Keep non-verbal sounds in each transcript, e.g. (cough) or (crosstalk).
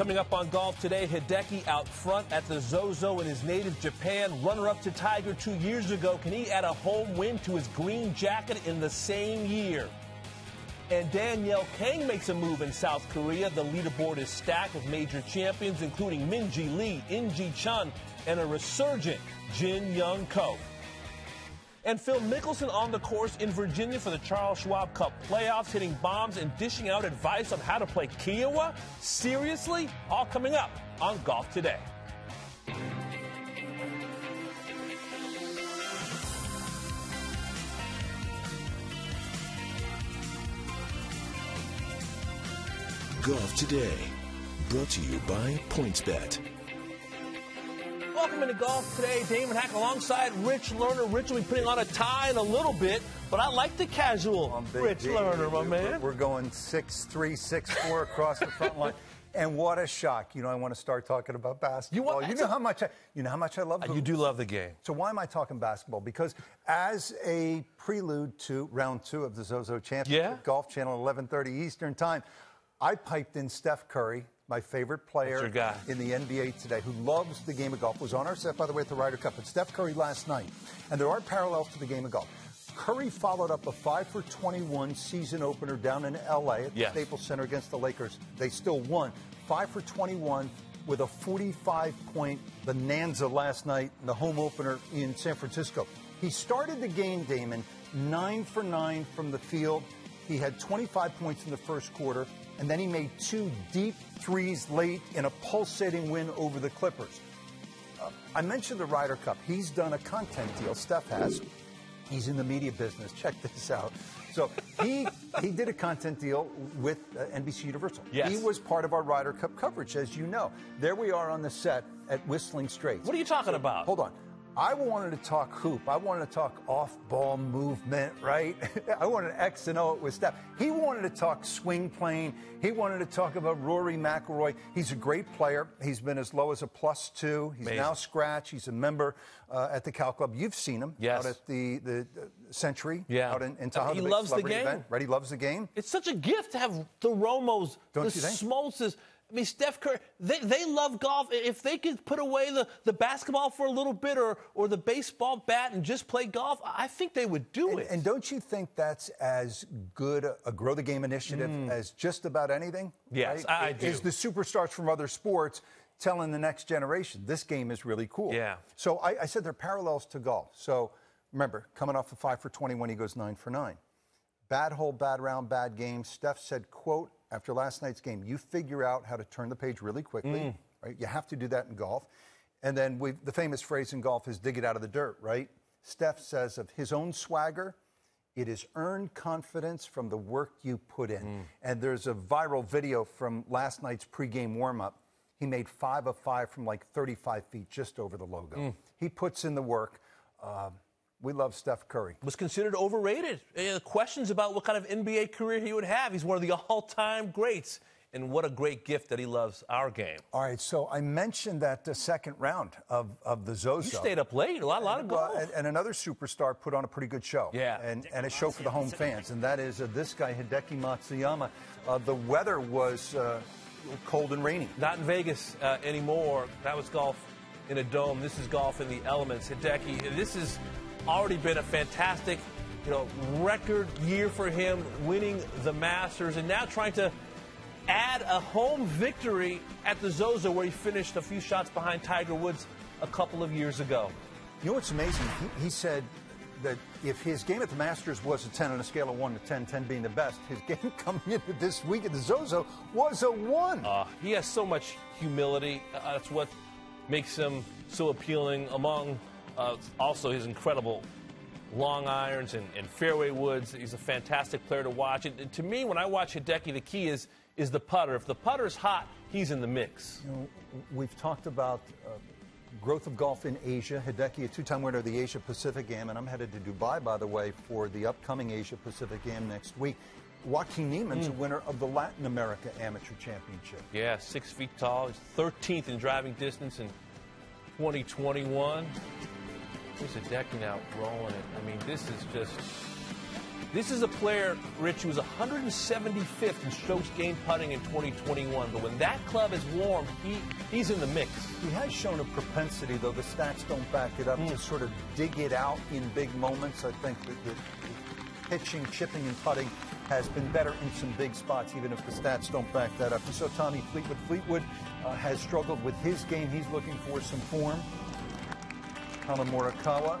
Coming up on golf today, Hideki out front at the Zozo in his native Japan. Runner up to Tiger two years ago. Can he add a home win to his green jacket in the same year? And Danielle Kang makes a move in South Korea. The leaderboard is stacked with major champions, including Minjee Lee, In Gee Chun, and a resurgent Jin Young Ko. And Phil Mickelson on the course in Virginia for the Charles Schwab Cup playoffs, hitting bombs and dishing out advice on how to play Kiawah? Seriously? All coming up on Golf Today. Golf Today, brought to you by PointsBet. Welcome into golf today. Damon Hack alongside Rich Lerner. Rich will be putting on a tie in a little bit, but I like the casual Rich D. Lerner, my man. We're going six three, six four across the front line. (laughs) And what a shock! You know, I want to start talking about basketball. want- You, know how much I, you know how much I love. You hoops. do love the game. So why am I talking basketball? Because as a prelude to round two of the Zozo Championship, Yeah? Golf Channel, 11:30 Eastern Time, I piped in Steph Curry, my favorite player in the NBA today, who loves the game of golf. Was on our set, by the way, at the Ryder Cup. But Steph Curry last night, and there are parallels to the game of golf. Curry followed up a five for 21 season opener down in LA at the Yes. Staples Center against the Lakers. They still won five for 21 with a 45 point bonanza last night in the home opener in San Francisco. He started the game, Damon, nine for nine from the field. He had 25 points in the first quarter, and then he made two deep threes late in a pulsating win over the Clippers. Uh, I mentioned the Ryder Cup. He's done a content deal, Steph has. He's in the media business. Check this out. So he he did a content deal with uh, NBC Universal. Yes. He was part of our Ryder Cup coverage, as you know. There we are on the set at Whistling Straits. What are you talking about? Hold on. I wanted to talk hoop. I wanted to talk off-ball movement, right? (laughs) I wanted X and O it with Steph. He wanted to talk swing plane. He wanted to talk about Rory McIlroy. He's a great player. He's been as low as a plus two. He's Amazing. now scratch. He's a member uh, at the Cal Club. You've seen him Yes. out at the the uh, Century. Yeah. out in, in Tahoe. he loves the game. Event. Right, he loves the game. It's such a gift to have the Romos, Don't the? Smoltzes. I mean, Steph Curry, they, they love golf. If they could put away the, the basketball for a little bit or, or the baseball bat and just play golf, I think they would do And, it. and don't you think that's as good a, a grow the game initiative as just about anything? Mm. Yes, right? I- I Is the superstars from other sports telling the next generation this game is really cool? Yeah. So I, I said there are parallels to golf. So remember, coming off the five for 20 when he goes nine for nine. Bad hole, bad round, bad game. Steph said, quote, after last night's game, you figure out how to turn the page really quickly, Mm. right? You have to do that in golf. And then the famous phrase in golf is dig it out of the dirt, right? Steph says of his own swagger, it is earned confidence from the work you put in. Mm. And there's a viral video from last night's pregame warm-up. He made five of five from like 35 feet just over the logo. Mm. He puts in the work. Uh, we love Steph Curry. was considered overrated. Uh, questions about what kind of NBA career he would have. He's one of the all-time greats, and what a great gift that he loves our game. All right, so I mentioned that the second round of, of the Zozo. You stayed up late, a lot, a lot of golf. and, and another superstar put on a pretty good show. Yeah. And, and a show for the home fans, and that is uh, this guy, Hideki Matsuyama. Uh, the weather was uh, cold and rainy. Not in Vegas uh, anymore. That was golf in a dome. This is golf in the elements. Hideki, this has already been a fantastic, you know, record year for him, winning the Masters, and now trying to add a home victory at the Zozo, where he finished a few shots behind Tiger Woods a couple of years ago. You know what's amazing? He, he said that if his game at the Masters was a 10 on a scale of 1 to 10, 10 being the best, his (laughs) game coming into this week at the Zozo was a 1. Uh, he has so much humility. Uh, that's what makes him so appealing. Among uh, also his incredible long irons and, and fairway woods. He's a fantastic player to watch. And, and to me, when I watch Hideki, the key is is the putter. If the putter's hot, he's in the mix. You know, we've talked about uh, growth of golf in Asia. Hideki, a two-time winner of the Asia Pacific Am, and I'm headed to Dubai, by the way, for the upcoming Asia Pacific Am next week. Joaquin Niemann's a winner of the Latin America Amateur Championship. Yeah, six feet tall. He's 13th in driving distance in 2021. Here's decking out, rolling it. I mean, this is just This is a player, Rich, who was 175th in strokes gained putting in 2021. But when that club is warm, he, he's in the mix. He has shown a propensity, though the stats don't back it up, mm. to sort of dig it out in big moments. I think that the, the pitching, chipping, and putting has been better in some big spots, even if the stats don't back that up. You saw Tommy Fleetwood. Fleetwood uh, has struggled with his game. He's looking for some form. Collin Morikawa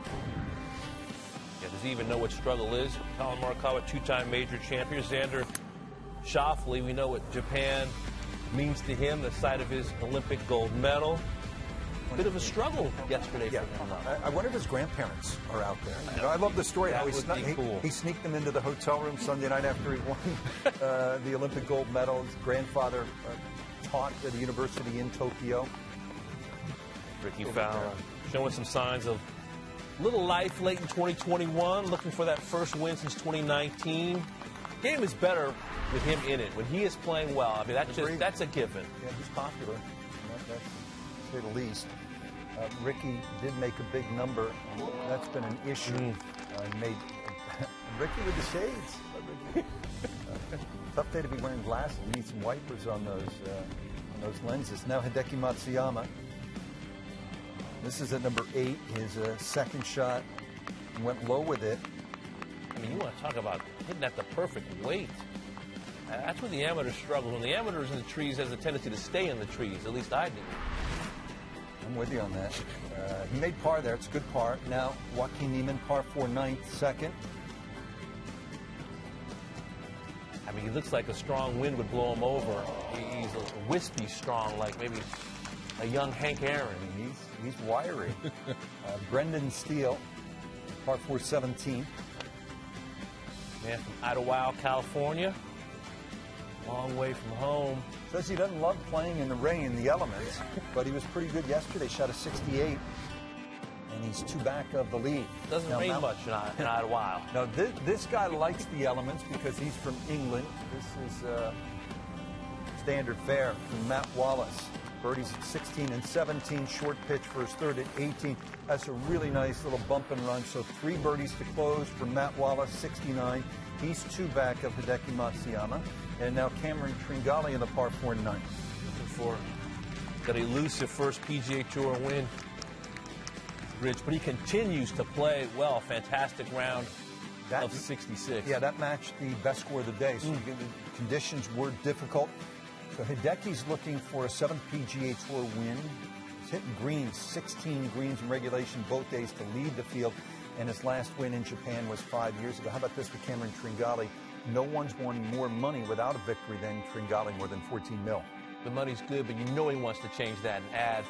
yeah, does he even know what struggle is? Collin Morikawa, two-time major champion. Xander Schauffele, we know what Japan means to him, the sight of his Olympic gold medal. Bit of a struggle yesterday yeah. for him. I, I wonder if his grandparents are out there. You know, I love the story how he, snuck, cool. he, he, sneaked them into the hotel room Sunday night after he won (laughs) uh, the Olympic gold medal. His grandfather uh, taught at a university in Tokyo. Rickie Fowler showing some signs of Little life late in 2021, looking for that first win since 2019. Game is better with him in it when he is playing well. I mean, that's just that's a given. Yeah, he's popular. That's, say the least. Uh, Rickie did make a big number. That's been an issue. Mm. Uh, made (laughs) Rickie with the shades. Uh, (laughs) tough day to be wearing glasses. You need some wipers on those uh, on those lenses. Now Hideki Matsuyama this is at number eight, his uh, second shot. Went low with it. I mean, you want to talk about hitting at the perfect weight. That's where the amateur struggles. When the amateurs in the trees has a tendency to stay in the trees. At least I do. I'm with you on that. Uh, he made par there. It's a good par. Now, Joaquin Niemann, par four, ninth, second. I mean, he looks like a strong wind would blow him over. He's a wispy strong, like maybe a young Hank Aaron. He's, he's wiry. (laughs) uh, Brendan Steele, par 417. Man from Idyllwild, California. Long way from home. Says he doesn't love playing in the rain, the elements, (laughs) but he was pretty good yesterday. Shot a 68, and he's two back of the lead. Doesn't now, rain Mount, much in, in Idyllwild. (laughs) Now, this, this, guy likes the elements because he's from England. This is uh, standard fare from Matt Wallace. Birdies at 16 and 17, short pitch for his third at 18. That's a really nice little bump and run. So three birdies to close for Matt Wallace, 69. He's two back of Hideki Matsuyama. And now Cameron Tringale in the par 4 ninth. Looking for that elusive first PGA Tour win. Rich, but he continues to play well. Fantastic round that, of 66. Yeah, that matched the best score of the day. So mm. the conditions were difficult. So Hideki's looking for a seventh PGA Tour win. He's hitting greens, 16 greens in regulation both days to lead the field. And his last win in Japan was five years ago. How about this for Cameron Tringale? No one's won more money without a victory than Tringale, more than 14 mil. The money's good, but you know he wants to change that and add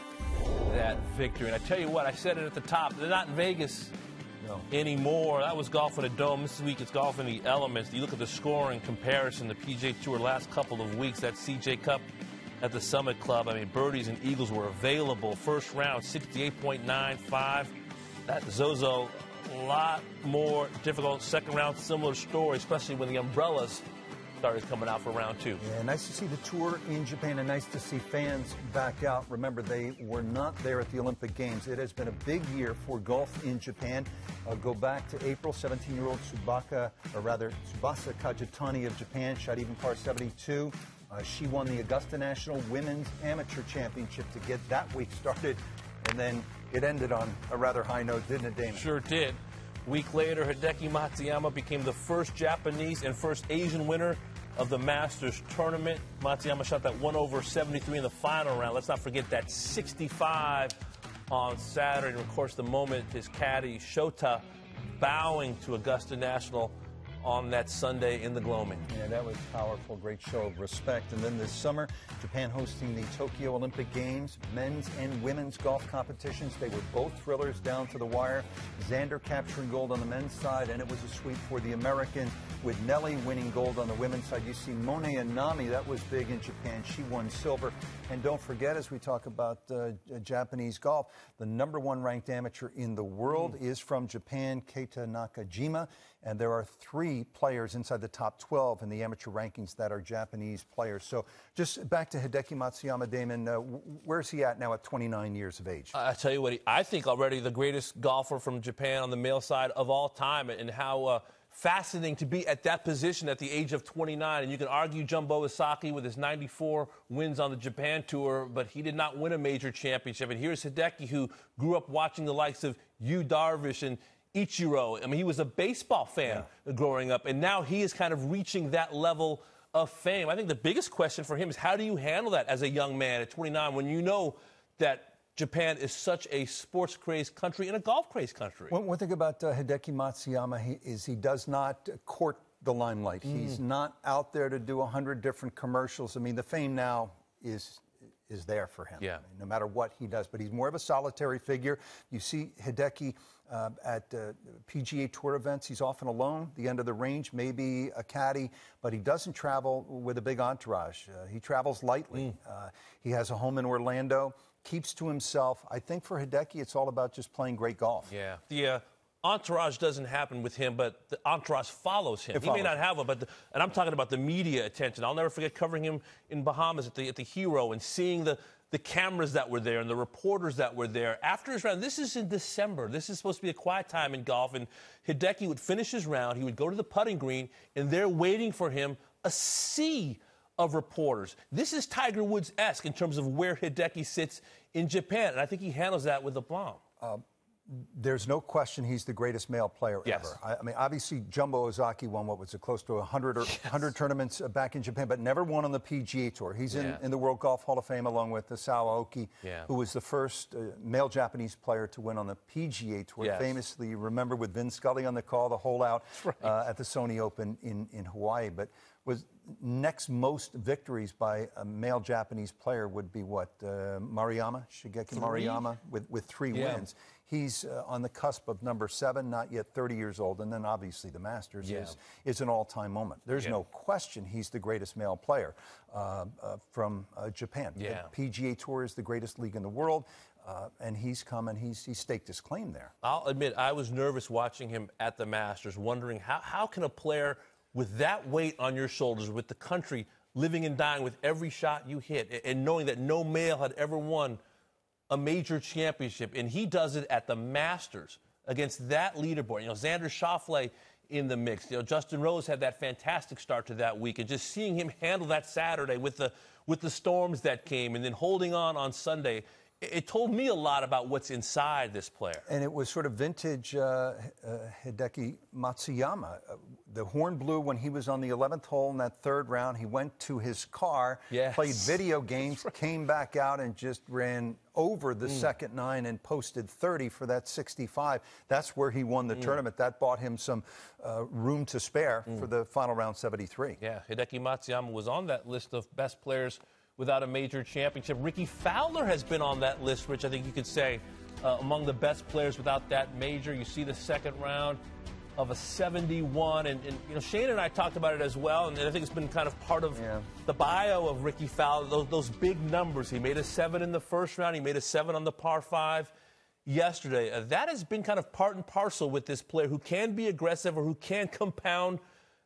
that victory. And I tell you what, I said it at the top. They're not in Vegas anymore. That was golf in the dome. This week it's golf in the elements. You look at the scoring comparison, the PGA Tour last couple of weeks, that CJ Cup at the Summit Club. I mean, birdies and eagles were available. First round, 68.95. That Zozo, a lot more difficult. Second round, similar story, especially when the umbrellas started coming out for round two. Yeah, nice to see the tour in Japan and nice to see fans back out. Remember, they were not there at the Olympic Games. It has been a big year for golf in Japan. Uh, go back to April, 17-year-old Tsubaka, or rather Tsubasa Kajitani of Japan, shot even par 72. Uh, she won the Augusta National Women's Amateur Championship to get that week started, and then it ended on a rather high note, didn't it, Damon? Sure did. Week later, Hideki Matsuyama became the first Japanese and first Asian winner of the Masters tournament. Matsuyama shot that one over 73 in the final round. Let's not forget that 65 on Saturday. And of course, the moment his caddy Shota bowing to Augusta National on that Sunday in the gloaming. Yeah, that was powerful. Great show of respect. And then this summer, Japan hosting the Tokyo Olympic Games, men's and women's golf competitions. They were both thrillers down to the wire. Xander capturing gold on the men's side, and it was a sweep for the Americans with Nelly winning gold on the women's side. You see Mone Inami, that was big in Japan. She won silver. And don't forget, as we talk about uh, Japanese golf, the number one ranked amateur in the world mm. is from Japan, Keita Nakajima. And there are three players inside the top 12 in the amateur rankings that are Japanese players. So just back to Hideki Matsuyama, Damon, uh, where's he at now at 29 years of age? I tell you what, I think already the greatest golfer from Japan on the male side of all time and how. Uh, fascinating to be at that position at the age of 29. And you can argue Jumbo Ozaki with his 94 wins on the Japan Tour, but he did not win a major championship. And here's Hideki, who grew up watching the likes of Yu Darvish and Ichiro. I mean, he was a baseball fan yeah. growing up, and now he is kind of reaching that level of fame. I think the biggest question for him is how do you handle that as a young man at 29 when you know that Japan is such a sports crazed country and a golf crazed country. One, one, thing about uh, Hideki Matsuyama he, is he does not court the limelight. Mm. He's not out there to do a hundred different commercials. I mean, the fame now is is there for him. Yeah. I mean, no matter what he does, but he's more of a solitary figure. You see Hideki uh, at uh, PGA Tour events. He's often alone, the end of the range, maybe a caddy, but he doesn't travel with a big entourage. Uh, he travels lightly. Mm. he has a home in Orlando keeps to himself. I think for Hideki, it's all about just playing great golf. Yeah. The uh, entourage doesn't happen with him, but the entourage follows him. It he follows may not have one, but the, and I'm talking about the media attention. I'll never forget covering him in Bahamas at the at the Hero and seeing the the cameras that were there and the reporters that were there after his round. This is in December. This is supposed to be a quiet time in golf, and Hideki would finish his round. He would go to the putting green, and they're waiting for him a sea of reporters. This is Tiger Woods esque in terms of where Hideki sits in Japan, and I think he handles that with aplomb. Uh, there's no question he's the greatest male player yes. ever. I, I, mean, obviously, Jumbo Ozaki won what was it, close to 100 or yes. 100 tournaments uh, back in Japan, but never won on the PGA Tour. He's yeah. in, in the World Golf Hall of Fame along with Isao Aoki, yeah. who was the first uh, male Japanese player to win on the PGA Tour. Yes. Famously, you remember with Vin Scully on the call, the hole out right. uh, at the Sony Open in, in Hawaii. But was next most victories by a male Japanese player would be what uh, Maruyama, Shigeki three? Maruyama, with with three yeah. wins. He's uh, on the cusp of number seven, not yet 30 years old, and then obviously the Masters yeah. is is an all-time moment. There's yeah. no question he's the greatest male player uh, uh from uh, Japan. Yeah. The PGA Tour is the greatest league in the world. Uh, and he's come and he's, he's staked his claim there. I'll admit, I was nervous watching him at the Masters, wondering how, how can a player with that weight on your shoulders, with the country living and dying with every shot you hit, and knowing that no male had ever won a major championship, and he does it at the Masters against that leaderboard. You know, Xander Schauffele in the mix. You know, Justin Rose had that fantastic start to that week, and just seeing him handle that Saturday with the with the storms that came, and then holding on on Sunday it told me a lot about what's inside this player. And it was sort of vintage uh, uh, Hideki Matsuyama. Uh, the horn blew when he was on the 11th hole in that third round. He went to his car, yes. played video (laughs) games, right. came back out and just ran over the mm. second nine and posted 30 for that 65. That's where he won the mm. tournament. That bought him some uh, room to spare mm. for the final round 73. Yeah, Hideki Matsuyama was on that list of best players – without a major championship. Rickie Fowler has been on that list, Rich, I think you could say, uh, among the best players without that major. You see the second round of a 71. And, and, you know, Shane and I talked about it as well, and I think it's been kind of part of yeah. the bio of Rickie Fowler, those, those big numbers. He made a seven in the first round, he made a seven on the par five yesterday. Uh, that has been kind of part and parcel with this player who can be aggressive or who can compound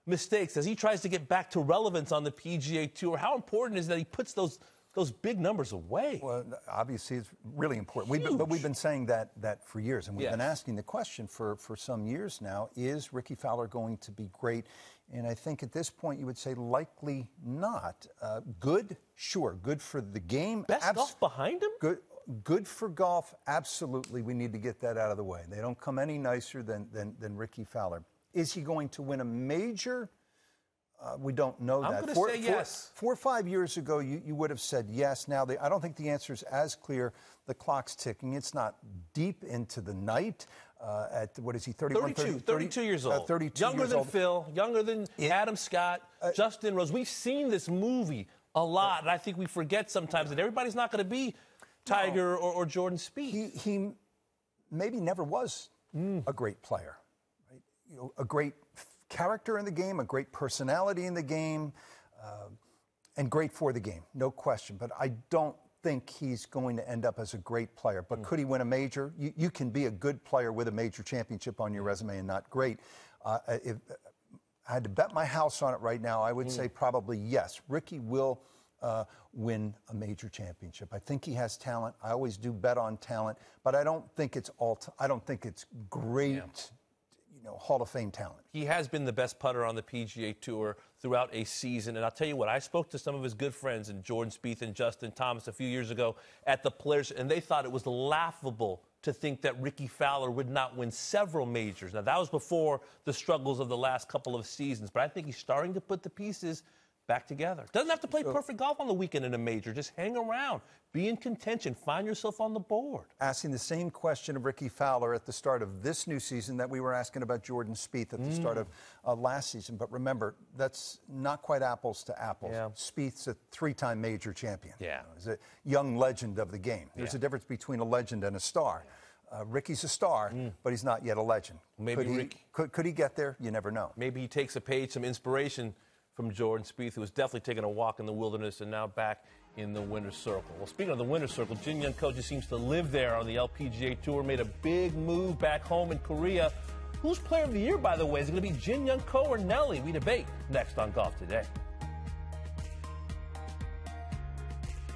mistakes as he tries to get back to relevance on the PGA Tour? How important is that he puts those those big numbers away? Well, obviously, it's really important. We've been, but we've been saying that that for years, and we've yes. been asking the question for for some years now: Is Rickie Fowler going to be great? And I think at this point, you would say likely not. Uh, good, sure. Good for the game. Best Abs- golf behind him. Good. Good for golf, absolutely. We need to get that out of the way. They don't come any nicer than, than, than Rickie Fowler. Is he going to win a major? Uh, we don't know I'm that. I'm going to say yes. Four or five years ago, you, you would have said yes. Now, the, I don't think the answer is as clear. The clock's ticking. It's not deep into the night. Uh, at what is he, 31, 32, 30, 32 years uh, old. Uh, 32 younger than old. Phil, younger than it, Adam Scott, uh, Justin Rose. We've seen this movie a lot, and I think we forget sometimes that everybody's not going to be Tiger no, or, or, Jordan Spieth. He, he maybe never was mm. a great player you know, a great character in the game, a great personality in the game, uh, and great for the game, no question. But I don't think he's going to end up as a great player. But mm. could he win a major? You, you, can be a good player with a major championship on your resume and not great. Uh, if I had to bet my house on it right now, I would mm. say probably yes. Rickie will. Uh, win a major championship. I think he has talent. I always do bet on talent, but I don't think it's all. T- I don't think it's great. Yeah you know, Hall of Fame talent. He has been the best putter on the PGA Tour throughout a season. And I'll tell you what, I spoke to some of his good friends, and Jordan Spieth and Justin Thomas, a few years ago at the Players, and they thought it was laughable to think that Rickie Fowler would not win several majors. Now, that was before the struggles of the last couple of seasons, but I think he's starting to put the pieces back together. Doesn't have to play perfect golf on the weekend in a major. Just hang around, be in contention, find yourself on the board. Asking the same question of Rickie Fowler at the start of this new season that we were asking about Jordan Spieth at the mm. start of uh, last season. But remember, that's not quite apples to apples. Yeah. Spieth's a three-time major champion. Yeah, he's a young legend of the game. There's yeah. a difference between a legend and a star. Uh, Rickie's a star, mm. but he's not yet a legend. Maybe could he, could, could he get there? You never know. Maybe he takes a page, some inspiration from Jordan Spieth, who was definitely taking a walk in the wilderness and now back in the winner's circle. Well, speaking of the winner's circle, Jin Young Ko just seems to live there on the LPGA Tour, made a big move back home in Korea. Who's player of the year, by the way? Is it going to be Jin Young Ko or Nelly? We debate next on Golf Today.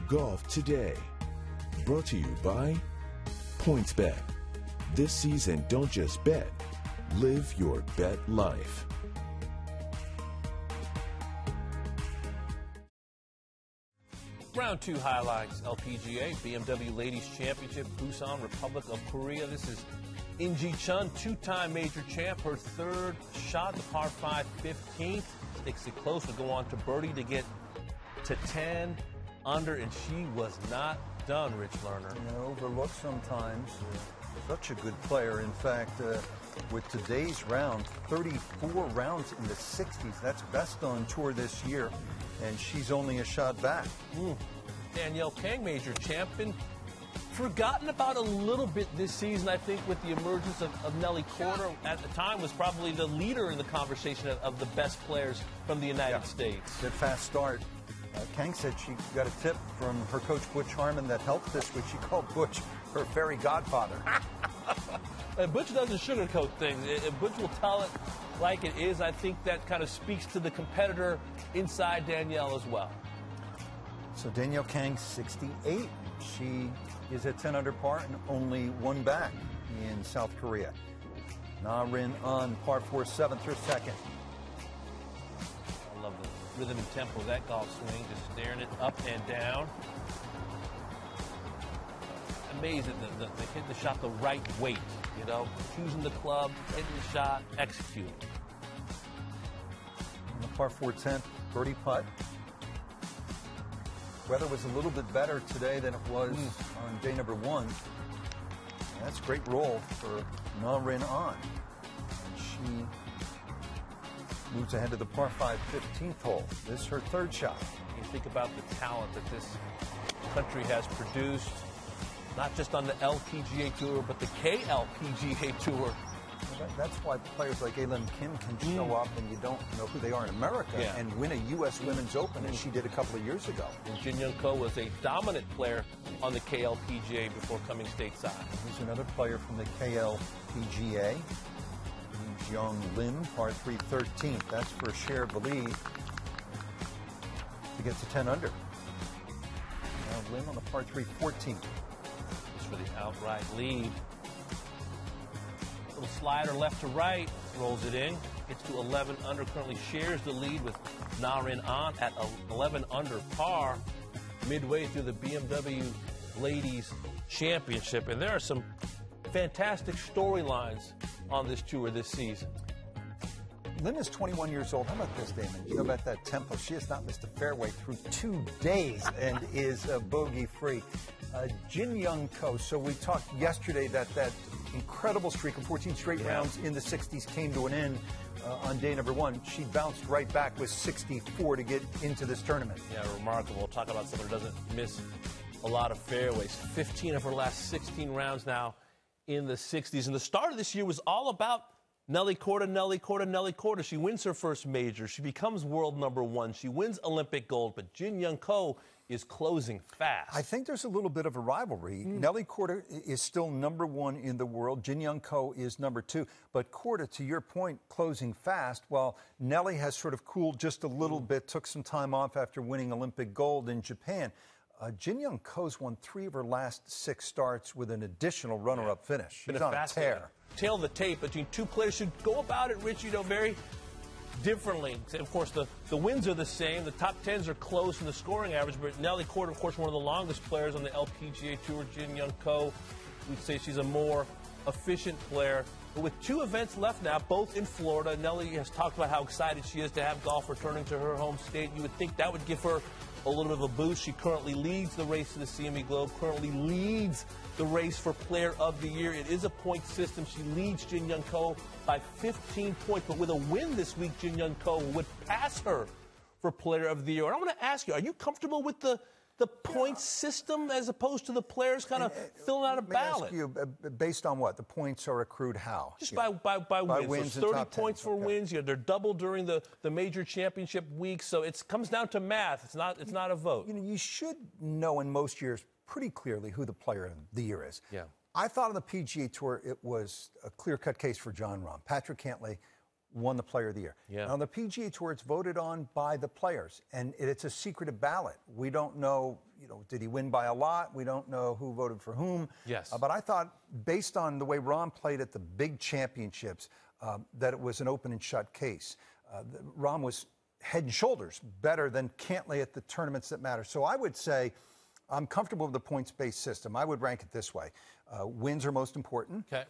Golf Today, brought to you by PointsBet. This season, don't just bet, live your bet life. Round two highlights LPGA, BMW Ladies Championship, Busan, Republic of Korea. This is In Gee Chun, two time major champ, her third shot, the par 5 15th. Sticks it close to go on to birdie to get to 10 under, and she was not done, Rich Lerner. You know, overlooked sometimes. Such a good player. In fact, uh, with today's round, 34 rounds in the 60s. That's best on tour this year and she's only a shot back. Mm. Danielle Kang, major champion. Forgotten about a little bit this season, I think, with the emergence of, of Nelly Korda. At the time, was probably the leader in the conversation of, of the best players from the United yeah. States. That fast start. Uh, Kang said she got a tip from her coach Butch Harmon that helped this, which she called Butch her fairy godfather. (laughs) Butch doesn't sugarcoat things. Butch will tell it like it is. I think that kind of speaks to the competitor inside Danielle as well. So Danielle Kang, 68. She is at 10 under par and only one back in South Korea. Na Rin An par 4, seventh or second. I love the rhythm and tempo of that golf swing, just staring it up and down. Amazing that the, they hit the shot the right weight, you know, choosing the club, hitting the shot, executing. On the par 4 10th, birdie putt. Weather was a little bit better today than it was mm. on day number one. And that's a great roll for Na Rin An. And she moves ahead to the par 5 15th hole. This is her third shot. You think about the talent that this country has produced, not just on the LPGA Tour, but the KLPGA Tour that's why players like A Lim Kim can show mm. up and you don't know who they are in America yeah. and win a U.S. Women's Open, as she did a couple of years ago. And Jin Young Ko was a dominant player on the KLPGA before coming stateside. Here's another player from the KLPGA. Jung Lim, par 3 13th. That's for share of the lead to get to 10 under. Now Lim on the par 3 14th. For the outright lead. Little slider left to right, rolls it in, gets to 11 under, currently shares the lead with Na Rin An at 11 under par midway through the BMW Ladies Championship. And there are some fantastic storylines on this tour this season. Lynn is 21 years old. How about this, Damon? You know about that tempo? She has not missed a fairway through two days and is bogey free. Uh, Jin Young Ko. So we talked yesterday that that incredible streak of 14 straight yeah. rounds in the 60s came to an end uh, on day number one. She bounced right back with 64 to get into this tournament. Yeah, remarkable. Talk about someone who doesn't miss a lot of fairways. 15 of her last 16 rounds now in the 60s. And the start of this year was all about Nelly Korda, Nelly Korda, Nelly Korda. She wins her first major. She becomes world number one. She wins Olympic gold. But Jin Young Ko is closing fast. I think there's a little bit of a rivalry. Mm. Nelly Korda is still number one in the world. Jin Young Ko is number two. But Korda, to your point, closing fast, while Nelly has sort of cooled just a little mm. bit, took some time off after winning Olympic gold in Japan. Uh, Jin Young Ko's won three of her last six starts with an additional runner-up finish. She's Been a on a tear. Tail the tape between two players who go about it, Rich, you know, very differently. Of course, the, the wins are the same. The top tens are close in the scoring average, but Nelly Korda, of course, one of the longest players on the LPGA Tour, Jin Young Ko. We'd say she's a more efficient player. But with two events left now, both in Florida, Nelly has talked about how excited she is to have golf returning to her home state. You would think that would give her a little bit of a boost. She currently leads the race to the CME Globe, currently leads the race for Player of the Year. It is a point system. She leads Jin Young Ko by 15 points, but with a win this week, Jin Young Ko would pass her for Player of the Year. And I want to ask you, are you comfortable with the the point system as opposed to the players kind of filling out a ballot? you, uh, based on what? The points are accrued how? Just by, by, by, By wins. wins so 30 points tens, for okay. wins. You know, they're double during the, the major championship week. So it comes down to math. It's not it's not a vote. You know, you should know in most years pretty clearly who the player of the year is. Yeah. I thought on the PGA Tour it was a clear-cut case for Jon Rahm. Patrick Cantlay won the Player of the Year. Yeah. And on the PGA Tour, it's voted on by the players, and it- it's a secretive ballot. We don't know, you know, did he win by a lot? We don't know who voted for whom. Yes. Uh, but I thought, based on the way Rahm played at the big championships, um, that it was an open and shut case. Uh, Rahm was head and shoulders better than Cantlay at the tournaments that matter. So I would say I'm comfortable with the points-based system. I would rank it this way: uh, wins are most important. Okay.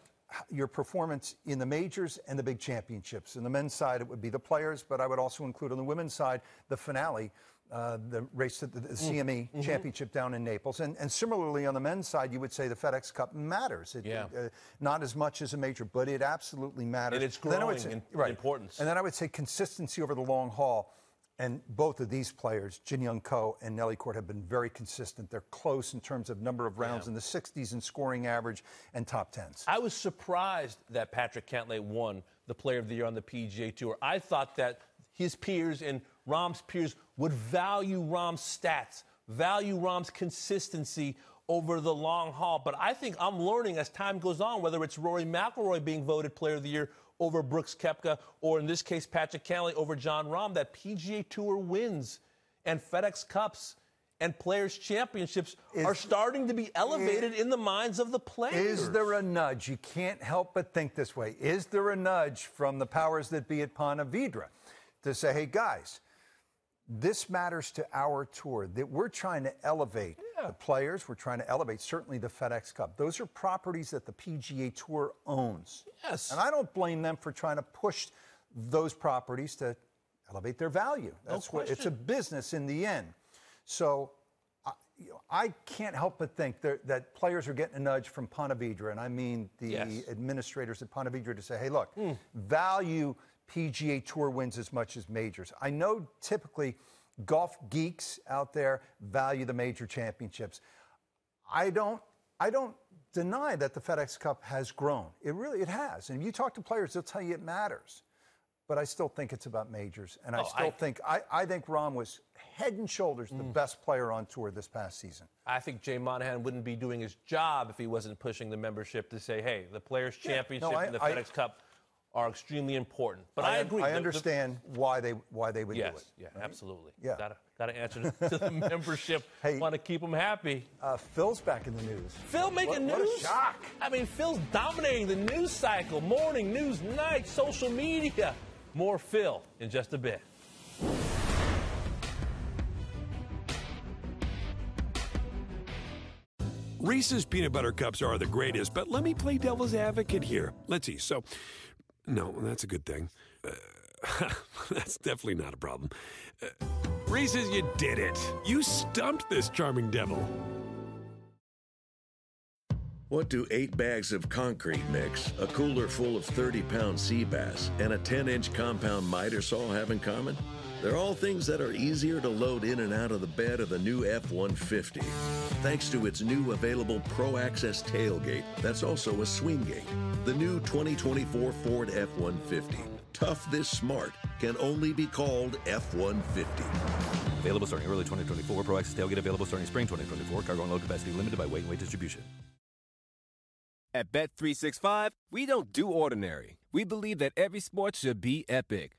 Your performance in the majors and the big championships. In the men's side, it would be the players, but I would also include on the women's side the finale, uh, the race to the, the Mm. CME Mm-hmm. championship down in Naples. And, and similarly, on the men's side, you would say the FedEx Cup matters. It, Yeah. uh, not as much as a major, but it absolutely matters. And it's then I would growing say- in right. importance. And then I would say consistency over the long haul. And both of these players, Jin Young Ko and Nelly Korda, have been very consistent. They're close in terms of number of rounds Yeah. in the 60s in scoring average and top 10s. I was surprised that Patrick Cantlay won the Player of the Year on the PGA Tour. I thought that his peers and Rahm's peers would value Rahm's stats, value Rahm's consistency over the long haul. But I think I'm learning as time goes on, whether it's Rory McIlroy being voted Player of the Year over Brooks Koepka, or in this case Patrick Cantlay over Jon Rahm, that PGA Tour wins and FedEx Cups and Players Championships Is- are starting to be elevated in the minds of the players. Is there a nudge? You can't help but think this way. Is there a nudge from the powers that be at Ponte Vedra to say, hey, guys, this matters to our tour, that we're trying to elevate the players, we're trying to elevate certainly the FedEx Cup. Those are properties that the PGA Tour owns. Yes. And I don't blame them for trying to push those properties to elevate their value. That's what it's a business in the end. So I, you know, I can't help but think that, that players are getting a nudge from Ponte Vedra, and I mean the Yes. administrators at Ponte Vedra to say, hey, look, hmm. value PGA Tour wins as much as majors. I know typically golf geeks out there value the major championships. I don't I don't deny that the FedEx Cup has grown. It really it has. And if you talk to players, they'll tell you it matters. But I still think it's about majors. And I Oh, still I- think I, I think Rahm was head and shoulders the mm. best player on tour this past season. I think Jay Monahan wouldn't be doing his job if he wasn't pushing the membership to say, hey, the Players' Championship I- and the FedEx Cup are extremely important. But I, I, agree. I the- the- understand why they why they would do yes, it. yeah, absolutely. Yeah. Gotta, gotta answer to the (laughs) membership. Hey. Want to keep them happy. Uh, Phil's back in the news. Phil making what, news? What a shock! I mean, Phil's dominating the news cycle morning, news, night, social media. More Phil in just a bit. Reese's peanut butter cups are the greatest, but let me play devil's advocate here. Let's see. So, no, that's a good thing. Uh, (laughs) that's definitely not a problem. Uh, Reese's, you did it. You stumped this charming devil. What do eight bags of concrete mix, a cooler full of 30 pound sea bass, and a 10 inch compound miter saw have in common? They're all things that are easier to load in and out of the bed of the new F 150. Thanks to its new available Pro Access tailgate, that's also a swing gate. The new 2024 Ford F 150. Tough this smart can only be called F 150. Available starting early 2024. Pro Access tailgate available starting spring 2024. Cargo and load capacity limited by weight and weight distribution. At Bet365, we don't do ordinary. We believe that every sport should be epic.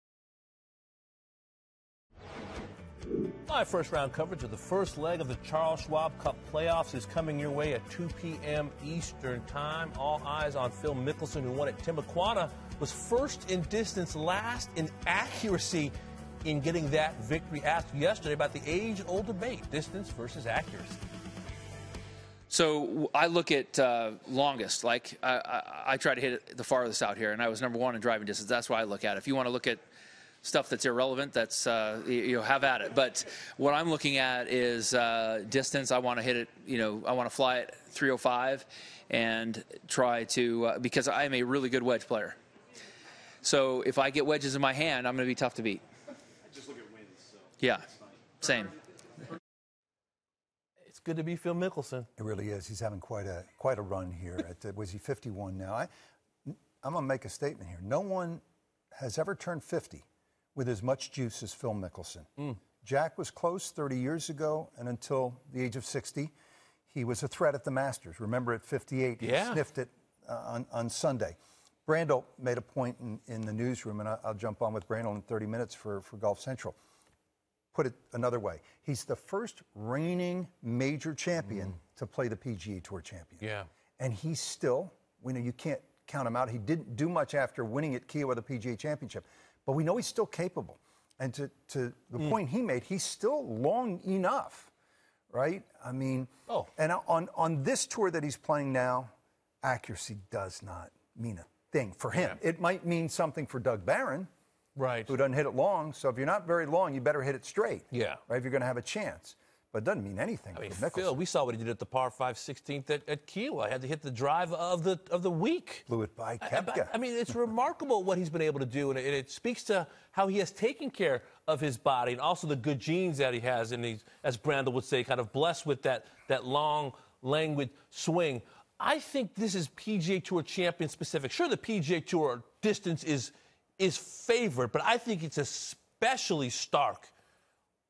My first round coverage of the first leg of the Charles Schwab Cup playoffs is coming your way at 2 p.m. Eastern Time. All eyes on Phil Mickelson, who won at Timuquana, was first in distance, last in accuracy in getting that victory. Asked yesterday about the age old debate distance versus accuracy. So I look at uh, longest. Like I, I, I, try to hit it the farthest out here, and I was number one in driving distance. That's why I look at. It. If you want to look at stuff that's irrelevant, that's uh, you, you, know have at it. But what I'm looking at is uh, distance. I want to hit it. You know, I want to fly it 305 and try to uh, because I am a really good wedge player. So if I get wedges in my hand, I'm going to be tough to beat. I just look at wins. So yeah, same. It's good to be Phil Mickelson. It really is. He's having quite a quite a run here. At, uh, was he 51 now? I, I'm going to make a statement here. No one has ever turned 50 with as much juice as Phil Mickelson. Mm. Jack was close 30 years ago, and until the age of 60, he was a threat at the Masters. Remember, at 58, yeah. he sniffed it uh, on, on Sunday. Brandel made a point in, in the newsroom, and I, will jump on with Brandel in 30 minutes for, for Golf Central. Put it another way, he's the first reigning major champion mm. to play the PGA Tour champion. Yeah. And he's still, we know you can't count him out. He didn't do much after winning at Kiawah the PGA Championship but we know he's still capable. And to, to the mm. point he made, he's still long enough, right? I mean, oh. and on, on this tour that he's playing now, accuracy does not mean a thing for him. Yeah. It might mean something for Doug Barron, right? Who doesn't hit it long. So if you're not very long, you better hit it straight. Yeah. Right? If you're going to have a chance but it doesn't mean anything. I mean, Phil, we saw what he did at the par 5 16th at, at Kiawah. Had to hit the drive of the of the week. Blew it by Koepka. I, I, mean, it's remarkable what he's been able to do, and it, it, speaks to how he has taken care of his body and also the good genes that he has, and he's, as Brandel would say, kind of blessed with that that long, languid swing. I think this is PGA Tour champion specific. Sure, the PGA Tour distance is is favored, but I think it's especially stark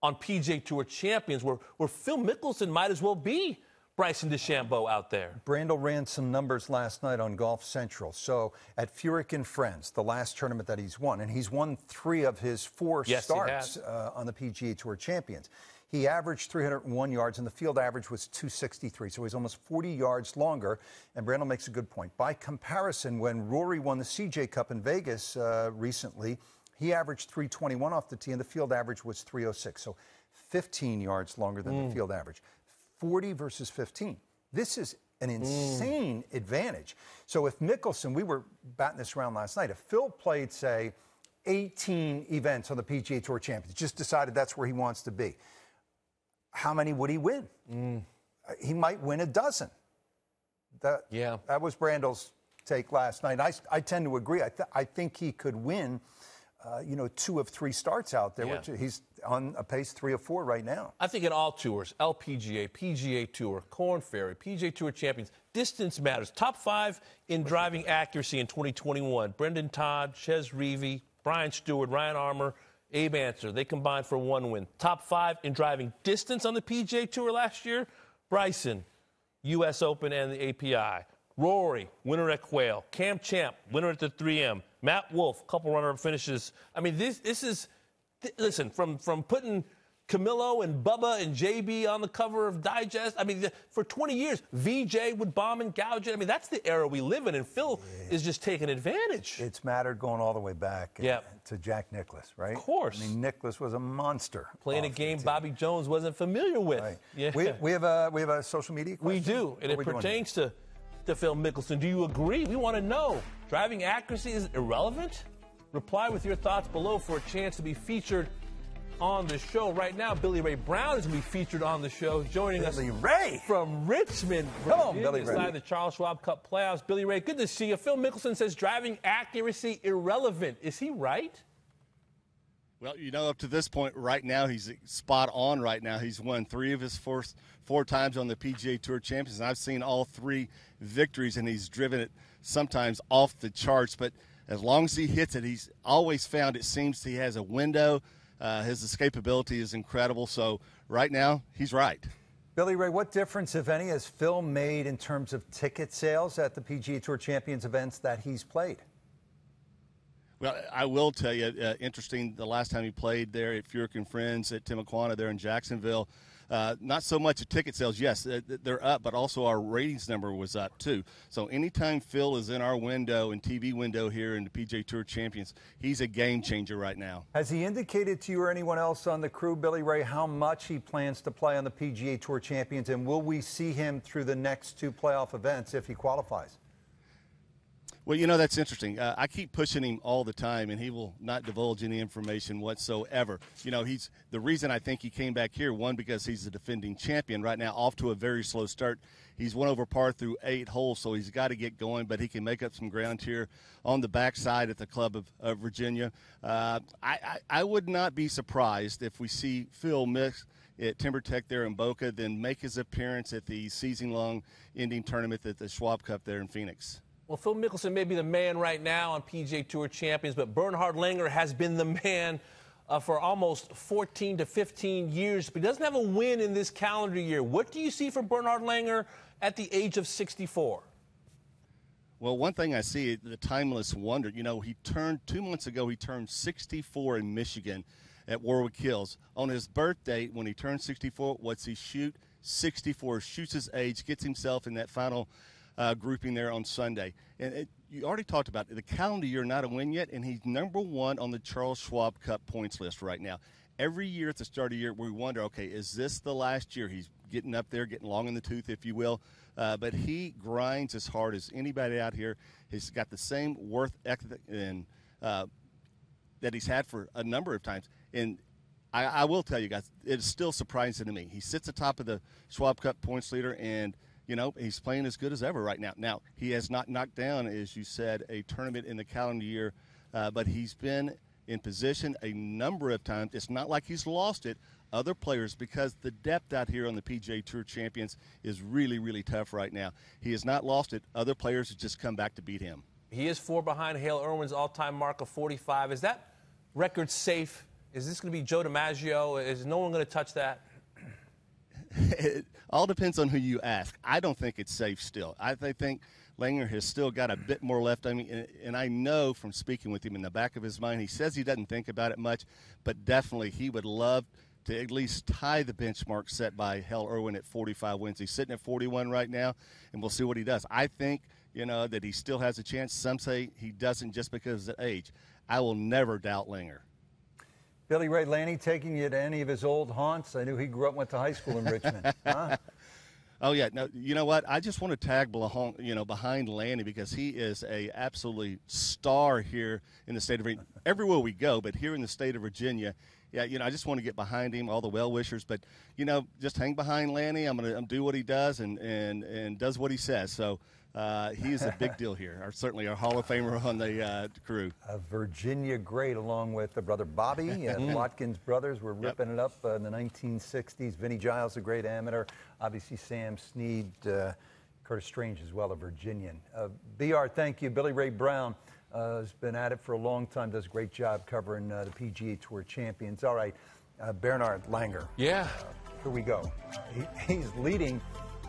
on PGA Tour champions where, where Phil Mickelson might as well be Bryson DeChambeau out there. Brandel ran some numbers last night on Golf Central. So at Furyk and Friends, the last tournament that he's won, and he's won three of his four yes, starts uh, on the PGA Tour champions. He averaged 301 yards, and the field average was 263. So he's almost 40 yards longer. And Brandel makes a good point. By comparison, when Rory won the CJ Cup in Vegas uh, recently, he averaged 321 off the tee, and the field average was 306. So 15 yards longer than mm. the field average. 40 versus 15. This is an mm. insane mm. advantage. So if Mickelson, we were batting this around last night, if Phil played, say, 18 events on the PGA Tour Champions, just decided that's where he wants to be, how many would he win? Mm. He might win a dozen. That, yeah. that was Brandel's take last night. I, I tend to agree. I, th- I think he could win uh, you know, two of three starts out there. Yeah. Which he's on a pace three or four right now. I think in all tours, LPGA, PGA Tour, Korn Ferry, PGA Tour champions, distance matters. Top five in driving accuracy in 2021. Brendon Todd, Chez Reavie, Brian Stuard, Ryan Armour, Abe Ancer. They combined for one win. Top five in driving distance on the PGA Tour last year. Bryson, U.S. Open and the API. Rory, winner at Quail. Cam Champ, winner at the 3M. Matt Wolff, couple runner-up finishes. I mean, this this is th- listen from from putting Camilo and Bubba and JB on the cover of Digest. I mean, the, for 20 years, VJ would bomb and gouge it. I mean, that's the era we live in, and Phil yeah. is just taking advantage. It's mattered going all the way back eh, yep. to Jack Nicklaus, right? Of course. I mean, Nicklaus was a monster. Playing a game Bobby Jones wasn't familiar with. Right. Yeah. We, we, have a, we have a social media question? We do, and what it pertains to to Phil Mickelson. Do you agree? We want to know. Driving accuracy is irrelevant? Reply with your thoughts below for a chance to be featured on the show. Right now, Billy Ray Brown is going to be featured on the show, joining Billy us Ray. from Richmond, Come on, Billy Ray. inside the Charles Schwab Cup playoffs. Billy Ray, good to see you. Phil Mickelson says driving accuracy irrelevant. Is he right? Well, you know, up to this point, right now, he's spot on. Right now, he's won three of his first four times on the PGA Tour Champions. I've seen all three victories, and he's driven it sometimes off the charts. But as long as he hits it, he's always found it seems he has a window. Uh, his escapability is incredible. So right now, he's right. Billy Ray, what difference, if any, has Phil made in terms of ticket sales at the PGA Tour Champions events that he's played? Well, I will tell you, uh, interesting. The last time he played there at Furyk and Friends at Timuquana there in Jacksonville, uh, not so much of ticket sales. Yes, they're up, but also our ratings number was up too. So anytime Phil is in our window and TV window here in the PGA Tour Champions, he's a game changer right now. Has he indicated to you or anyone else on the crew, Billy Ray, how much he plans to play on the PGA Tour Champions, and will we see him through the next two playoff events if he qualifies? Well, you know, that's interesting. Uh, I keep pushing him all the time, and he will not divulge any information whatsoever. You know, he's the reason I think he came back here, one, because he's the defending champion right now, off to a very slow start. He's one over par through eight holes, so he's got to get going, but he can make up some ground here on the backside at the Club of, of Virginia. Uh, I, I, I would not be surprised if we see Phil mix at TimberTech there in Boca, then make his appearance at the season long ending tournament at the Schwab Cup there in Phoenix. Well, Phil Mickelson may be the man right now on PGA Tour champions, but Bernhard Langer has been the man uh, for almost 14 to 15 years, but he doesn't have a win in this calendar year. What do you see for Bernhard Langer at the age of 64? Well, one thing I see, the timeless wonder, you know, he turned two months ago, he turned 64 in Michigan at Warwick Hills. On his birthday, when he turned 64, what's he shoot? 64, shoots his age, gets himself in that final uh, grouping there on Sunday. And it, you already talked about it. the calendar year, not a win yet, and he's number one on the Charles Schwab Cup points list right now. Every year at the start of the year, we wonder, okay, is this the last year? He's getting up there, getting long in the tooth, if you will. Uh, but he grinds as hard as anybody out here. He's got the same worth ethic uh, that he's had for a number of times. And I, I, will tell you guys, it's still surprising to me. He sits atop of the Schwab Cup points leader, and – you know, he's playing as good as ever right now. Now, he has not knocked down, as you said, a tournament in the calendar year, uh, but he's been in position a number of times. It's not like he's lost it. Other players, because the depth out here on the PGA Tour Champions is really, really tough right now. He has not lost it. Other players have just come back to beat him. He is four behind Hale Irwin's all-time mark of 45. Is that record safe? Is this going to be Joe DiMaggio? Is no one going to touch that? It all depends on who you ask. I don't think it's safe still. I think Langer has still got a bit more left. I mean, and I know from speaking with him in the back of his mind, he says he doesn't think about it much, but definitely he would love to at least tie the benchmark set by Hale Irwin at 45 wins. He's sitting at 41 right now, and we'll see what he does. I think, you know, that he still has a chance. Some say he doesn't just because of age. I will never doubt Langer. Billy Ray Lanny taking you to any of his old haunts? I knew he grew up went to high school in Richmond. (laughs) Huh? Oh yeah, no, you know what? I just want to tag you know behind Lanny because he is a absolutely star here in the state of Virginia. Everywhere we go, but here in the state of Virginia, yeah, you know, I just want to get behind him, all the well wishers, but you know, just hang behind Lanny. I'm gonna do what he does and and and does what he says. So uh, he is a big deal here. Our, certainly a Hall of Famer on the uh, crew. A Virginia great, along with the brother Bobby (laughs) and mm-hmm. Wadkins brothers, were ripping yep. it up uh, in the 1960s. Vinnie Giles, a great amateur. Obviously, Sam Snead, uh, Curtis Strange as well, a Virginian. Uh, Br, thank you. Billy Ray Brown uh, has been at it for a long time. Does a great job covering the PGA Tour champions. All right, Bernhard Langer. Yeah. here we go. He, he's leading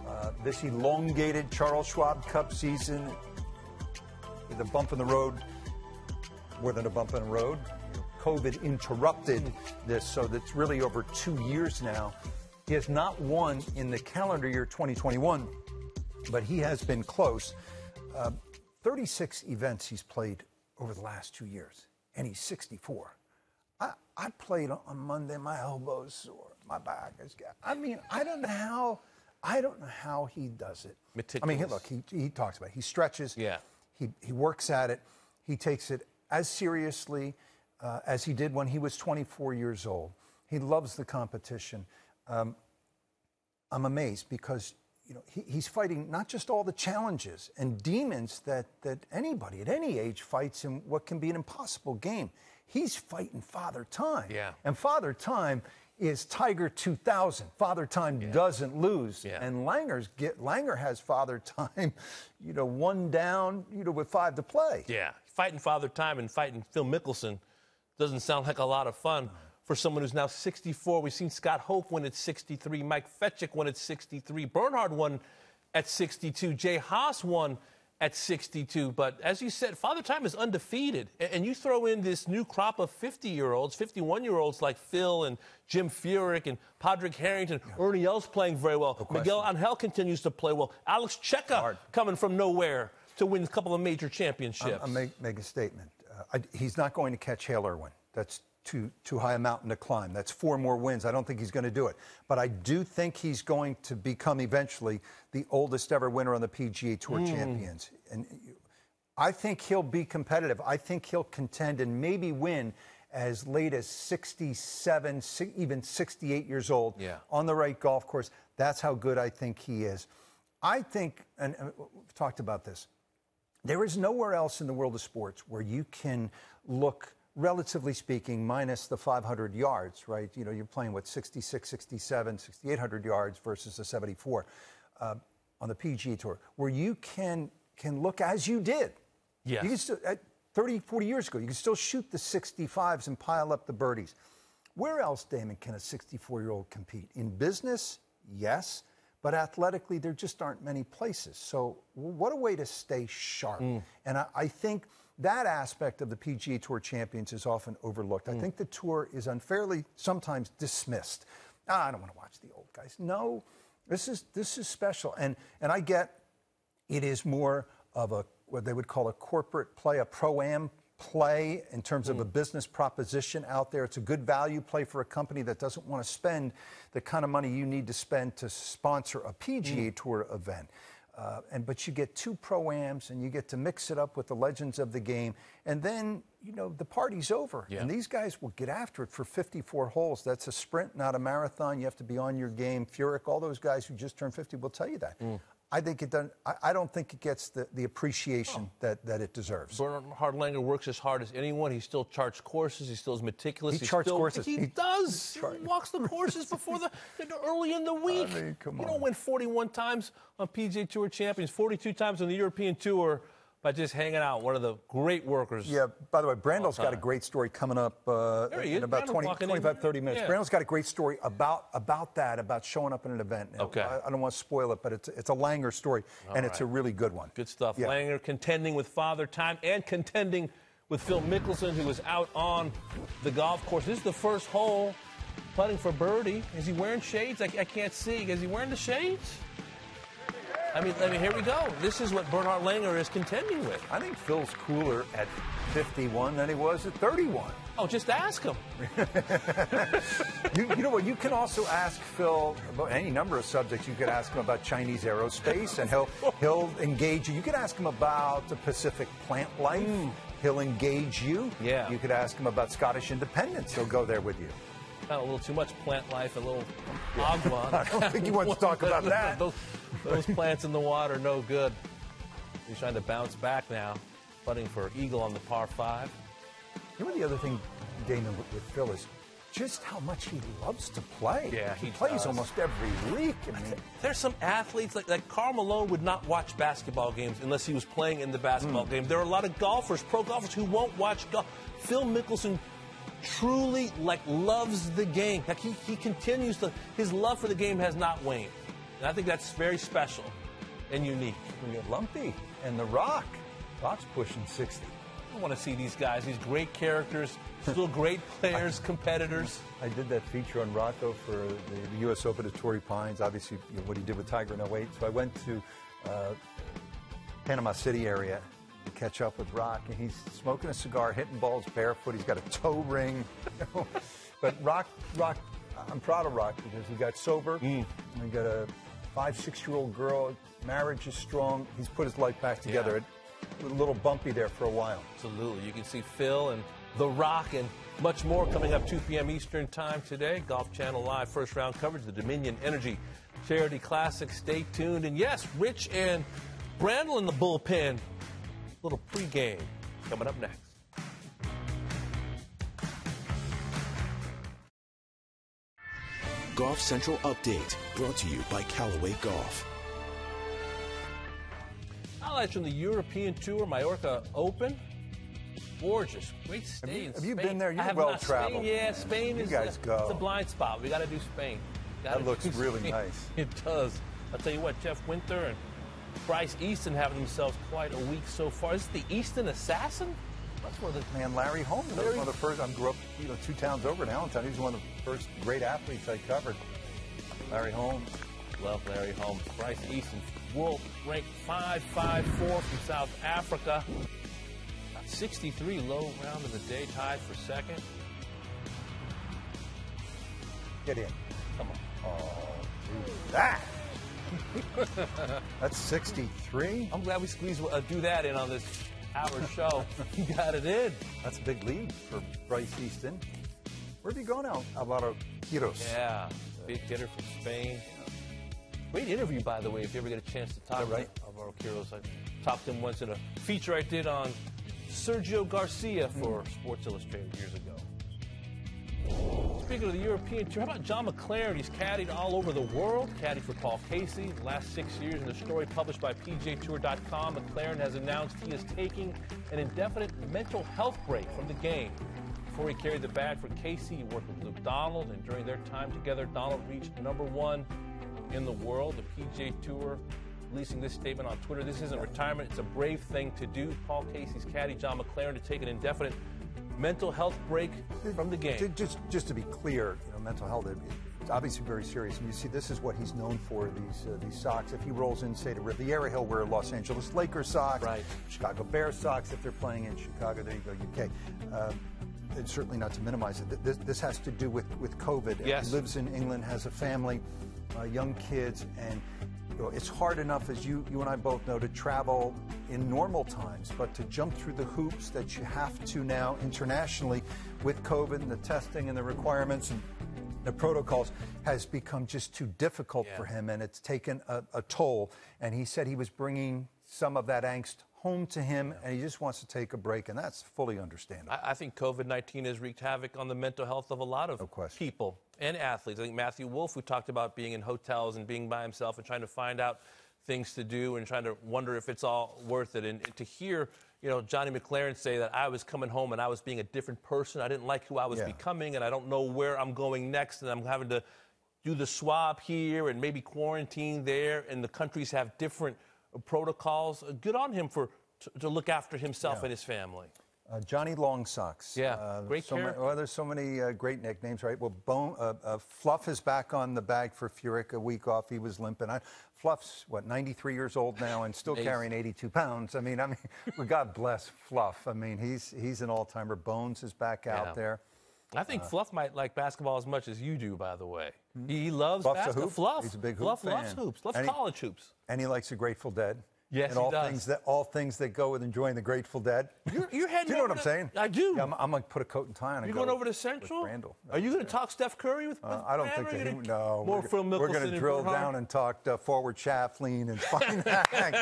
uh, this elongated Charles Schwab Cup season with a bump in the road, more than a bump in the road. COVID interrupted this, so that's really over two years now. He has not won in the calendar year 2021, but he has been close. Uh, 36 events he's played over the last two years, and he's 64. I, I played on Monday, my elbows sore, my back is. I mean, I don't know how I don't know how he does it. Meticulous. I mean, look, he, he talks about it. He stretches. Yeah. He, he works at it. He takes it as seriously uh, as he did when he was 24 years old. He loves the competition. Um, I'm amazed because you know he, he's fighting not just all the challenges and demons that, that anybody at any age fights in what can be an impossible game. he's fighting Father Time. Yeah. And Father Time is Tiger 2000. Father Time doesn't lose. Yeah. And Langer's get Langer has Father Time, (laughs) you know, one down, you know, with five to play. Yeah, fighting Father Time and fighting Phil Mickelson doesn't sound like a lot of fun for someone who's now 64. We've seen Scott Hope win at 63, Mike Fetchick won at 63, Bernhard won at 62, Jay Haas won at 62. But as you said, Father Time is undefeated. And you throw in this new crop of 50 year olds, 51 year olds like Phil and Jim Furyk and Padraig Harrington. Ernie Els playing very well. Miguel Angel continues to play well. Alex Cejka coming from nowhere to win a couple of major championships. I'll make, make a statement. Uh, I, he's not going to catch Hale Irwin. That's too too high a mountain to climb. That's four more wins. I don't think he's going to do it. But I do think he's going to become eventually the oldest ever winner on the PGA Tour Mm. champions. And I think he'll be competitive. I think he'll contend and maybe win as late as 67, even 68 years old Yeah. on the right golf course. That's how good I think he is. I think, and and we've talked about this, there is nowhere else in the world of sports where you can look, relatively speaking, minus the 500 yards, right? You know, you're playing with 66, 67, 6,800 yards versus the 74 uh, on the PGA Tour, where you can can look as you did. Yes. You can still, at 30, 40 years ago, you can still shoot the 65s and pile up the birdies. Where else, Damon, can a 64 year old compete? In business, yes, but athletically, there just aren't many places. So, what a way to stay sharp. Mm. And I, I think that aspect of the PGA Tour champions is often overlooked. Mm. I think the tour is unfairly sometimes dismissed. Ah, I don't want to watch the old guys. No, this is this is special. And and I get it is more of a what they would call a corporate play, a pro am play in terms of a business proposition out there. It's a good value play for a company that doesn't want to spend the kind of money you need to spend to sponsor a PGA Tour event. Uh, and but you get two pro-ams and you get to mix it up with the legends of the game. And then you know the party's over. Yeah. and these guys will get after it for 54 holes. That's a sprint not a marathon. You have to be on your game. Furyk all those guys who just turned 50 will tell you that I think it doesn't. I, I don't think it gets the, the appreciation oh. that, that it deserves. Bernhard Langer works as hard as anyone. He still charts courses. He still is meticulous. He He's charts still- courses. He, He- does. (laughs) He walks the courses before the early in the week. mean, come you on. don't win 41 times on PGA Tour champions, 42 times on the European Tour by just hanging out. One of the great workers. Yeah, by the way, Brandel's got a great story coming up uh, in about Brandel's 20, 25, 30 minutes. Yeah. Brandel's got a great story about about that, about showing up in an event. Okay. I, I don't want to spoil it, but it's, it's a Langer story, and it's a really good one. Good stuff. Yeah. Langer contending with Father Time and contending with Phil Mickelson, who was out on the golf course. This is the first hole, putting for birdie. Is he wearing shades? I, I can't see. Is he wearing the shades? I mean, I mean, here we go. This is what Bernhard Langer is contending with. I think Phil's cooler at 51 than he was at 31. Oh, just ask him. (laughs) You, you know what? You can also ask Phil about any number of subjects. You could ask him about Chinese aerospace, and he'll he'll engage you. You could ask him about the Pacific plant life. Hmm. He'll engage you. Yeah. You could ask him about Scottish independence. He'll go there with you. Of a little too much plant life, a little agua. (laughs) I don't think he wants to talk about (laughs) that. (laughs) those, plants in the water, no good. He's trying to bounce back now, putting for eagle on the par five. You know the other thing, Damon, with, Phil is just how much he loves to play. Yeah, he, he plays does. almost every week. I mean, There's some athletes like like Karl Malone would not watch basketball games unless he was playing in the basketball hmm. game. There are a lot of golfers, pro golfers, who won't watch golf. Phil Mickelson truly like loves the game. Like he, he continues to his love for the game has not waned. And I think that's very special and unique. we got Lumpy and The Rock. Rock's pushing 60. I want to see these guys, these great characters, still (laughs) great players, competitors. I did that feature on Rocco for the, U.S. Open at Torrey Pines. Obviously, you know, what he did with Tiger in 08. So I went to uh, Panama City area to catch up with Rock, and he's smoking a cigar, hitting balls barefoot. He's got a toe ring. (laughs) but Rock, Rock, I'm proud of Rock because he got sober. He got a five, six-year-old girl. Marriage is strong. He's put his life back together. It a little bumpy there for a while. Absolutely. You can see Phil and The Rock and much more coming up 2 p.m. Eastern Time today. Golf Channel Live first round coverage, the Dominion Energy Charity Classic. Stay tuned. And yes, Rich and Brandel in the bullpen. A Little pregame coming up next. Golf Central Update, brought to you by Callaway Golf. Highlights from the European Tour, Mallorca Open. Gorgeous, great stay Have you- in have you been there? You're I have well not. traveled. Spain, yeah, Spain You is guys uh, go. It's a blind spot. We got to do Spain. Gotta That looks do really Spain. (laughs) nice. It does. I'll tell you what, Jeff Winther and Bryce Easton having themselves quite a week so far. Is it the Easton Assassin? That's one of the man, Larry Holmes. That was Larry- one of the first. I grew up, you know, two towns over in Allentown. He was one of the first great athletes I covered. Larry Holmes. Love Larry Holmes. Bryce Easton, Wolf, ranked 554 from South Africa. 63 low round of the day, tied for second. Get in. Come on. Oh, do that. (laughs) That's 63. I'm glad we squeezed uh, do that in on this hour show. (laughs) you got it in. That's a big lead for Bryce Easton. Where have you gone now? Alvaro Quiros. Yeah, big hitter from Spain. Great interview, by the way, if you ever get a chance to talk right? to Alvaro Quiros. I talked to him once in a feature I did on Sergio Garcia for hmm. Sports Illustrated years ago. Speaking of the European Tour, how about John McLaren? He's caddied all over the world. Caddied for Paul Casey the last six years. In a story published by PGAtour.com, McLaren has announced he is taking an indefinite mental health break from the game. Before he carried the bag for Casey, he worked with Luke Donald, and during their time together, Donald reached number one in the world. The PGA Tour releasing this statement on Twitter. This isn't retirement, it's a brave thing to do. Paul Casey's caddy, John McLaren, to take an indefinite mental health break from the game. Just, just to be clear, you know, mental health, it's obviously very serious. And you see, this is what he's known for, these uh, these socks. If he rolls in, say, to Riviera, he'll wear Los Angeles Lakers socks, Right. Chicago Bears socks if they're playing in Chicago. There you go, UK. Um, and certainly not to minimize it. This, this has to do with, with COVID. Yes. He lives in England, has a family, uh, young kids, and you know, it's hard enough, as you, you and I both know, to travel in normal times, but to jump through the hoops that you have to now internationally with COVID and the testing and the requirements and the protocols has become just too difficult for him, and it's taken a, a toll. And he said he was bringing some of that angst home to him, and he just wants to take a break, and that's fully understandable. I, I think COVID 19 has wreaked havoc on the mental health of a lot of people and athletes. I think Matthew Wolff, who talked about being in hotels and being by himself and trying to find out things to do and trying to wonder if it's all worth it. And to hear, you know, Johnny McLaren say that I was coming home and I was being a different person. I didn't like who I was Yeah. becoming, and I don't know where I'm going next, and I'm having to do the swab here and maybe quarantine there, and the countries have different protocols. Uh, Good on him for to, to look after himself Yeah. and his family. Uh, Johnny Long Socks. Yeah, uh, great so many, character. well, there's so many uh, great nicknames, right? Well, Bone, uh, uh, Fluff is back on the bag for Furyk. A week off, he was limping. I, Fluff's what 93 years old now and still carrying 82 pounds. I mean, I mean, (laughs) well, God bless Fluff. I mean, he's he's an all-timer. Bones is back out Yeah. there. I think Fluff might like basketball as much as you do, by the way. He loves Fluff's a basketball. Fluff. He's a big hoop Fluff fan. loves hoops. Loves And he- college hoops. And he likes the Grateful Dead. Yes, and he all does. things that all things that go with enjoying the Grateful Dead. (laughs) You're, you're heading do you know what I'm to- saying? I do. Yeah, I'm, I'm gonna put a coat and tie on. and You're go going over to with Central? Randall. Are you going to talk Steph Curry with? with Uh, I don't Brad, think or that he, gonna- no. More we're, Phil We're Mickelson going to drill Bernhard? down and talk uh, forward shaft and (laughs) hang.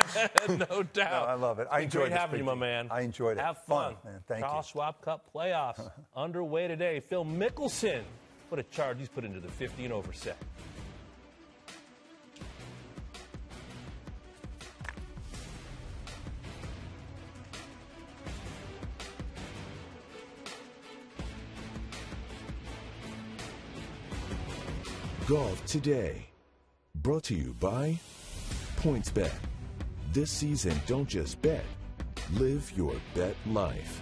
no (laughs) doubt. I love it. I Been enjoyed great this having you, my man. I enjoyed it. Have Fun, fun. man. Thank Charles you. Schwab Cup playoffs underway today. Phil Mickelson. What a charge he's put into the 50 and over set. Golf today. Brought to you by PointsBet. This season, don't just bet, live your bet life.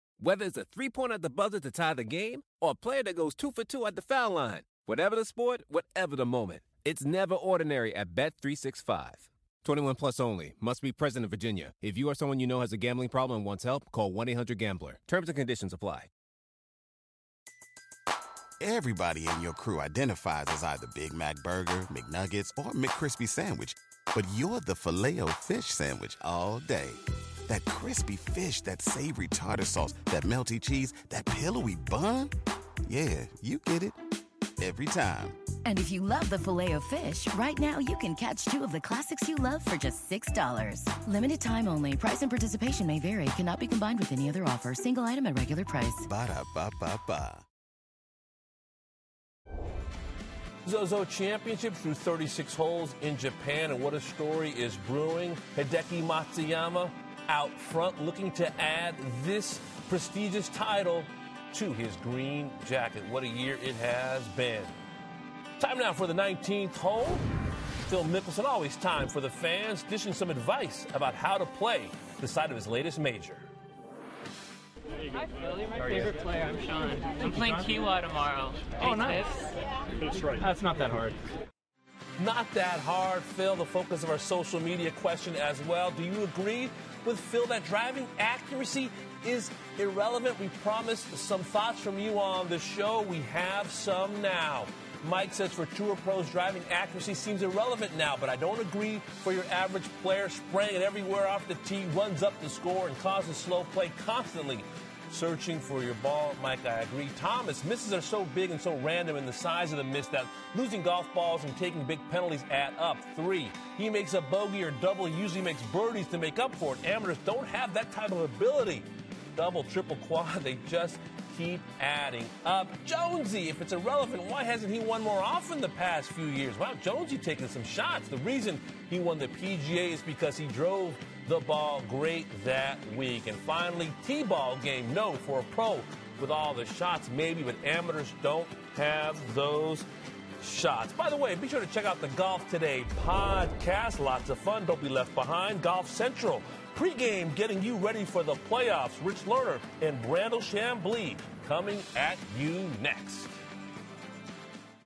Whether it's a three pointer at the buzzer to tie the game or a player that goes two for two at the foul line. Whatever the sport, whatever the moment. It's never ordinary at Bet365. 21 plus only. Must be present in Virginia. If you or someone you know has a gambling problem and wants help, call 1 800 Gambler. Terms and conditions apply. Everybody in your crew identifies as either Big Mac Burger, McNuggets, or McCrispy Sandwich. But you're the filet fish Sandwich all day. That crispy fish, that savory tartar sauce, that melty cheese, that pillowy bun. Yeah, you get it. Every time. And if you love the filet of fish, right now you can catch two of the classics you love for just $6. Limited time only. Price and participation may vary. Cannot be combined with any other offer. Single item at regular price. Ba da ba ba ba. Zozo Championship through 36 holes in Japan, and what a story is brewing. Hideki Matsuyama out front looking to add this prestigious title to his green jacket. What a year it has been. Time now for the 19th hole. Phil Mickelson, always time for the fans, dishing some advice about how to play the side of his latest major. Hi, Phil. You're my favorite player. I'm Sean. I'm playing Kiawah tomorrow. Oh, nice. That's right. That's not that hard. Not that hard, Phil. The focus of our social media question as well. Do you agree with Phil that driving accuracy is irrelevant? We promised some thoughts from you on the show. We have some now. Mike says for tour pros, driving accuracy seems irrelevant now, but I don't agree for your average player spraying it everywhere off the tee, runs up the score, and causes slow play constantly searching for your ball. Mike, I agree. Thomas, misses are so big and so random in the size of the miss that losing golf balls and taking big penalties add up. Three, he makes a bogey or double, he usually makes birdies to make up for it. Amateurs don't have that type of ability. Double, triple, (laughs) quad, they just keep adding up. Jonesy, if it's irrelevant, why hasn't he won more often the past few years? Wow, Jonesy taking some shots. The reason he won the PGA is because he drove the ball great that week. And finally, T-ball game. No, for a pro with all the shots, maybe, but amateurs don't have those shots. By the way, be sure to check out the Golf Today podcast. Lots of fun. Don't be left behind. Golf Central. Pre-game getting you ready for the playoffs. Rich Lerner and Brandel Chamblee coming at you next.